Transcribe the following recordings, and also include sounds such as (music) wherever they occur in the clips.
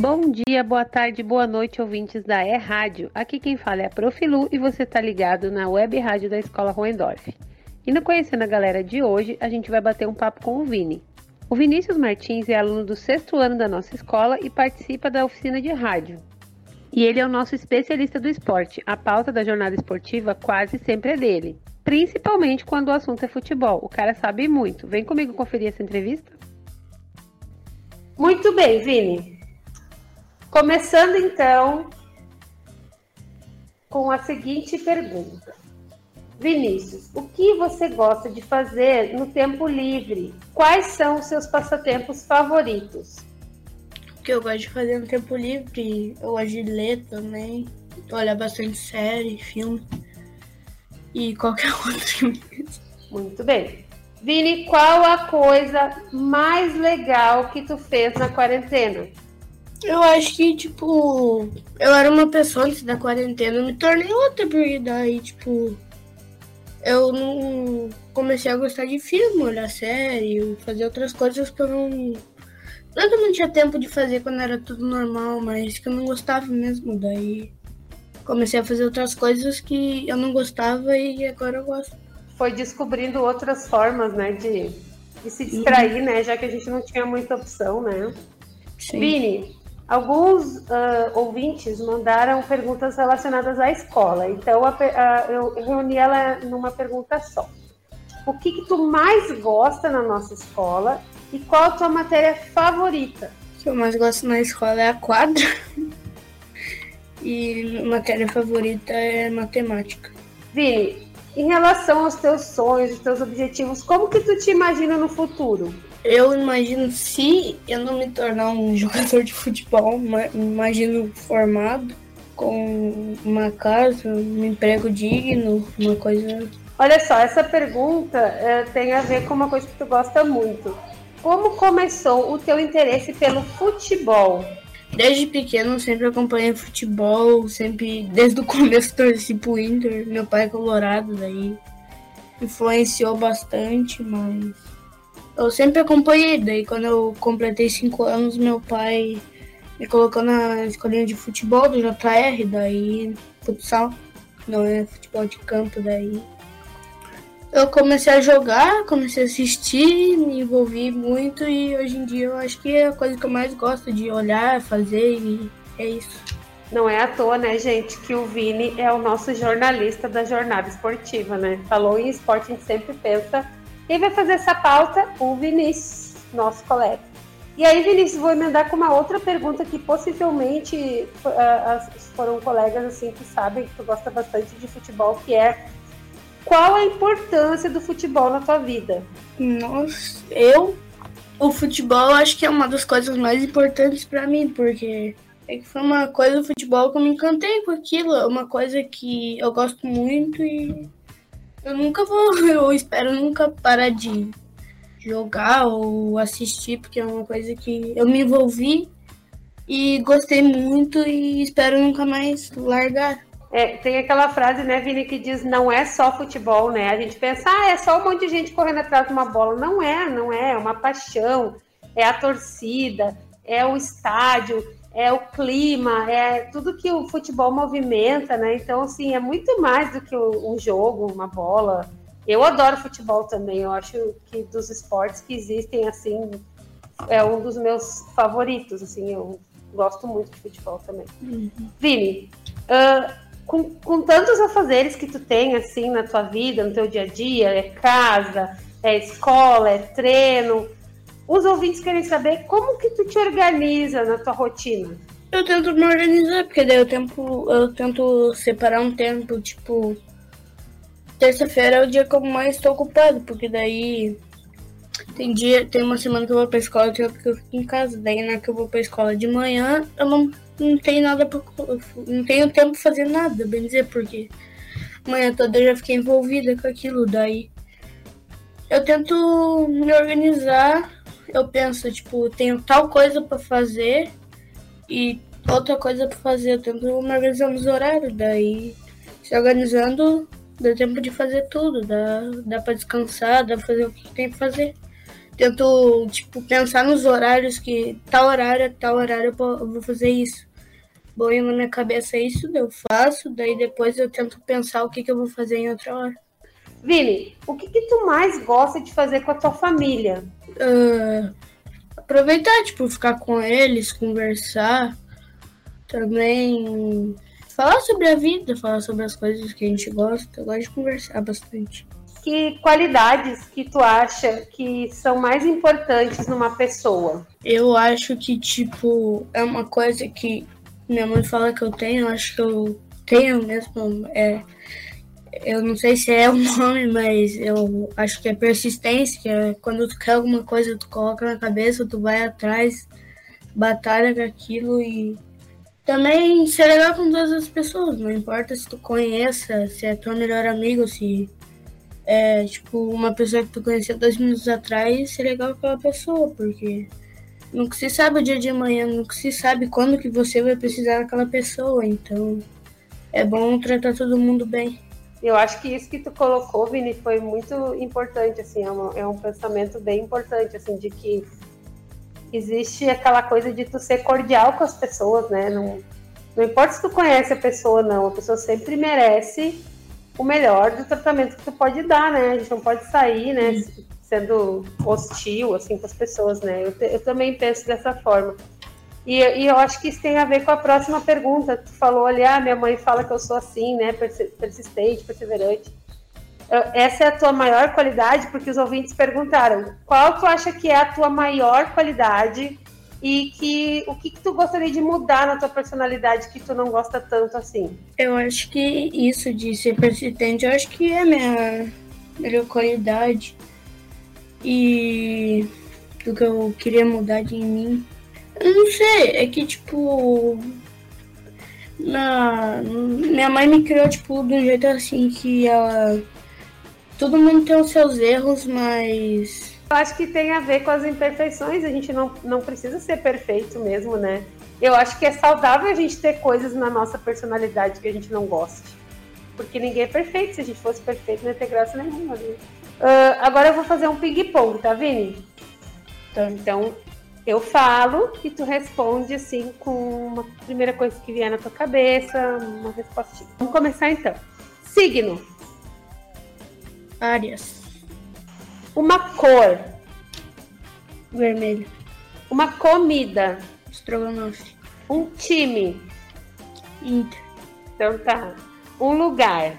Bom dia, boa tarde, boa noite, ouvintes da E Rádio. Aqui quem fala é a Profilu e você está ligado na web rádio da Escola Roendorf. E no Conhecendo a Galera de hoje, a gente vai bater um papo com o Vini. O Vinícius Martins é aluno do sexto ano da nossa escola e participa da oficina de rádio. E ele é o nosso especialista do esporte. A pauta da jornada esportiva quase sempre é dele. Principalmente quando o assunto é futebol. O cara sabe muito. Vem comigo conferir essa entrevista? Muito bem, Vini. Começando então com a seguinte pergunta. Vinícius, o que você gosta de fazer no tempo livre? Quais são os seus passatempos favoritos? O que eu gosto de fazer no tempo livre, eu gosto de ler também, olhar bastante série, filme e qualquer (laughs) outro. Muito bem. Vini, qual a coisa mais legal que tu fez na quarentena? Eu acho que, tipo, eu era uma pessoa antes da quarentena, eu me tornei outra, porque daí, tipo, eu não comecei a gostar de filme, olhar série, fazer outras coisas que eu não. Não é não tinha tempo de fazer quando era tudo normal, mas que eu não gostava mesmo. Daí comecei a fazer outras coisas que eu não gostava e agora eu gosto. Foi descobrindo outras formas, né, de, de se distrair, né, já que a gente não tinha muita opção, né? Sim. Vini, Alguns uh, ouvintes mandaram perguntas relacionadas à escola, então a, a, eu reuni ela numa pergunta só. O que, que, tu mais gosta na nossa escola e qual a tua matéria favorita? O que eu mais gosto na escola é a quadra e matéria favorita é matemática. Vini, em relação aos teus sonhos, os teus objetivos, como que tu te imagina no futuro? Eu imagino se eu não me tornar um (laughs) jogador de futebol, imagino formado, com uma casa, um emprego digno, uma coisa. Olha só, essa pergunta é, tem a ver com uma coisa que tu gosta muito. Como começou o teu interesse pelo futebol? Desde pequeno sempre acompanhei futebol, sempre desde o (laughs) começo torci pro Inter. Meu pai é colorado, daí influenciou bastante, mas eu sempre acompanhei. Daí quando eu completei cinco anos, meu pai me colocou na escolinha de futebol do JR, daí futsal, não é futebol de campo, daí eu comecei a jogar, comecei a assistir, me envolvi muito e hoje em dia eu acho que é a coisa que eu mais gosto de olhar, fazer e é isso. Não é à toa, né, gente, que o Vini é o nosso jornalista da jornada esportiva, né? Falou em esporte, a gente sempre pensa quem vai fazer essa pauta? O Vinícius, nosso colega. E aí, Vinícius, vou emendar com uma outra pergunta que possivelmente uh, foram colegas assim que sabem que tu gosta bastante de futebol, que é qual a importância do futebol na tua vida? Nossa, eu o futebol acho que é uma das coisas mais importantes para mim, porque é que foi uma coisa do futebol que eu me encantei com aquilo, é uma coisa que eu gosto muito e eu nunca vou, (laughs) eu espero nunca parar de jogar ou assistir, porque é uma coisa que eu me envolvi e gostei muito e espero nunca mais largar. É, tem aquela frase, né, Vini, que diz não é só futebol, né? A gente pensa, ah, é só um monte de gente correndo atrás de uma bola. Não é, não é, é uma paixão, é a torcida, é o estádio, é o clima, é tudo que o futebol movimenta, né? Então, assim, é muito mais do que um jogo, uma bola. Eu adoro futebol também, eu acho que dos esportes que existem, assim, é um dos meus favoritos, assim, eu gosto muito de futebol também. Uhum. Vini, uh, com, com tantos afazeres que tu tem, assim, na tua vida, no teu dia a dia, é casa, é escola, é treino, os ouvintes querem saber como que tu te organiza na tua rotina. Eu tento me organizar, porque daí eu, tempo, eu tento separar um tempo, tipo. Terça-feira é o dia que eu mais estou ocupado, porque daí tem dia, tem uma semana que eu vou pra escola, tem outra que eu fico em casa. Daí na que eu vou pra escola de manhã, eu não, não tenho nada pra, não tenho tempo pra fazer nada, bem dizer, porque manhã toda eu já fiquei envolvida com aquilo. Daí eu tento me organizar eu penso, tipo, tenho tal coisa para fazer e outra coisa para fazer. Eu tento me organizar nos horários, daí se organizando, dá tempo de fazer tudo, dá, dá para descansar, dá pra fazer o que tem que fazer. tento, tipo, pensar nos horários que tal horário, tal horário eu vou fazer isso. Bom, na minha cabeça é isso, eu faço, daí depois eu tento pensar o que, que eu vou fazer em outra hora. Vini, o que, que tu mais gosta de fazer com a tua família? Uh, aproveitar, tipo, ficar com eles, conversar. Também falar sobre a vida, falar sobre as coisas que a gente gosta. Eu gosto de conversar bastante. Que qualidades que tu acha que são mais importantes numa pessoa? Eu acho que, tipo, é uma coisa que minha mãe fala que eu tenho, eu acho que eu tenho mesmo. É, eu não sei se é o (laughs) nome, mas eu acho que é persistência, que é quando tu quer alguma coisa, tu coloca na cabeça, tu vai atrás, batalha com aquilo e também ser legal com todas as pessoas, não importa se tu conheça, se é teu melhor amigo, se é tipo uma pessoa que tu conheceu dois minutos atrás, ser legal com aquela pessoa, porque nunca se sabe o dia de amanhã, nunca se sabe quando que você vai precisar daquela pessoa, então é bom tratar todo mundo bem. Eu acho que isso que tu colocou, Vini, foi muito importante, assim, é, uma, é um pensamento bem importante, assim, de que existe aquela coisa de tu ser cordial com as pessoas, né? Não, não importa se tu conhece a pessoa ou não, a pessoa sempre merece o melhor do tratamento que tu pode dar, né? A gente não pode sair, né, sendo hostil, assim, com as pessoas, né? Eu, eu também penso dessa forma. E, e, eu acho que isso tem a ver com a próxima pergunta. Tu falou ali, ah, minha mãe fala que eu sou assim, né? Persistente, perseverante essa é a tua maior qualidade, porque os ouvintes perguntaram qual tu acha que é a tua maior qualidade e que o que, que tu gostaria de mudar na tua personalidade que tu não gosta tanto assim? Eu acho que isso de ser persistente, eu acho que é a minha melhor qualidade e do que eu queria mudar de mim. Eu não sei, é que tipo na, minha mãe me criou tipo de um jeito assim que ela todo mundo tem os seus erros, mas. Eu acho que tem a ver com as imperfeições, a gente não, não precisa ser perfeito mesmo, né? Eu acho que é saudável a gente ter coisas na nossa personalidade que a gente não goste. Porque ninguém é perfeito, se a gente fosse perfeito não ia ter graça nenhuma. Né? Uh, agora eu vou fazer um ping-pong, tá, Vini? Então, então, eu falo e tu responde assim com uma primeira coisa que vier na tua cabeça, uma respostinha. Vamos começar então. Signo áreas. Uma cor. Vermelho. Uma comida. Estrogonofe. Um time. Inter. Então tá. Um lugar.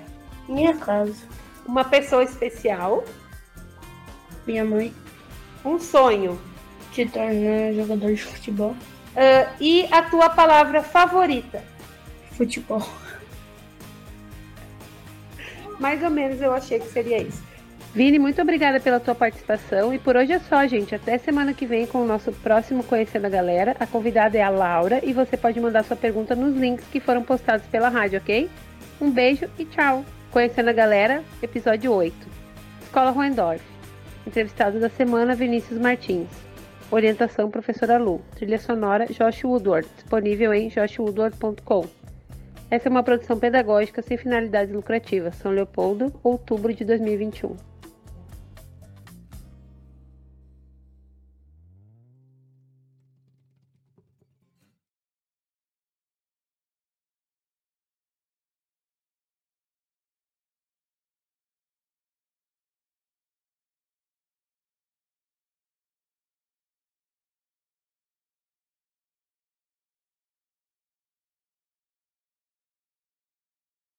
Minha casa. Uma pessoa especial. Minha mãe. Um sonho. Te tornar jogador de futebol. Uh, e a tua palavra favorita? Futebol. (laughs) Mais ou menos eu achei que seria isso. Vini, muito obrigada pela tua participação. E por hoje é só, gente. Até semana que vem com o nosso próximo Conhecendo a Galera. A convidada é a Laura e você pode mandar sua pergunta nos links que foram postados pela rádio, ok? Um beijo e tchau. Conhecendo a Galera, episódio 8. Escola Roendorf. Entrevistado da semana, Vinícius Martins. Orientação, professora Lu. Trilha sonora, Josh Woodward. Disponível em joshwoodward.com. Essa é uma produção pedagógica sem finalidades lucrativas. São Leopoldo, outubro de 2021.